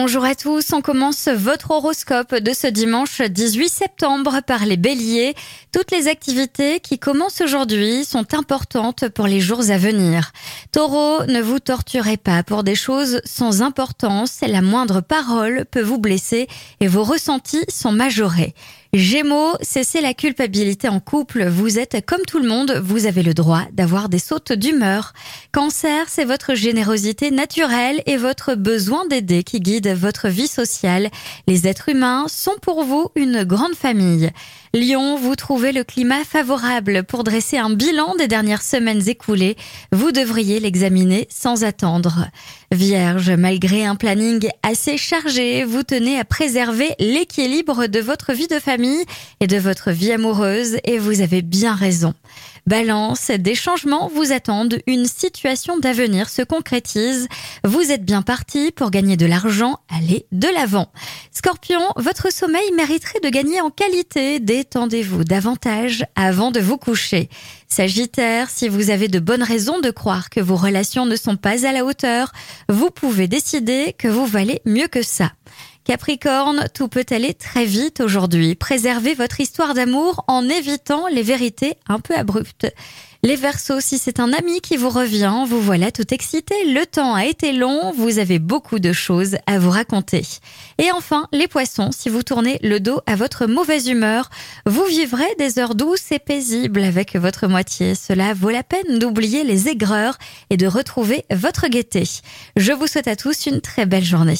Bonjour à tous, on commence votre horoscope de ce dimanche 18 septembre par les béliers. Toutes les activités qui commencent aujourd'hui sont importantes pour les jours à venir. Taureau, ne vous torturez pas pour des choses sans importance, la moindre parole peut vous blesser et vos ressentis sont majorés. Gémeaux, cessez la culpabilité en couple. Vous êtes comme tout le monde, vous avez le droit d'avoir des sautes d'humeur. Cancer, c'est votre générosité naturelle et votre besoin d'aider qui guide votre vie sociale. Les êtres humains sont pour vous une grande famille. Lion, vous trouvez le climat favorable pour dresser un bilan des dernières semaines écoulées. Vous devriez l'examiner sans attendre. Vierge, malgré un planning assez chargé, vous tenez à préserver l'équilibre de votre vie de famille et de votre vie amoureuse et vous avez bien raison. Balance, des changements vous attendent, une situation d'avenir se concrétise. Vous êtes bien parti pour gagner de l'argent, allez de l'avant. Scorpion, votre sommeil mériterait de gagner en qualité. Détendez-vous davantage avant de vous coucher. Sagittaire, si vous avez de bonnes raisons de croire que vos relations ne sont pas à la hauteur, vous pouvez décider que vous valez mieux que ça. Capricorne, tout peut aller très vite aujourd'hui. Préservez votre histoire d'amour en évitant les vérités un peu abruptes. Les Verseaux, si c'est un ami qui vous revient, vous voilà tout excité. Le temps a été long, vous avez beaucoup de choses à vous raconter. Et enfin, les Poissons, si vous tournez le dos à votre mauvaise humeur, vous vivrez des heures douces et paisibles avec votre moitié. Cela vaut la peine d'oublier les aigreurs et de retrouver votre gaieté. Je vous souhaite à tous une très belle journée.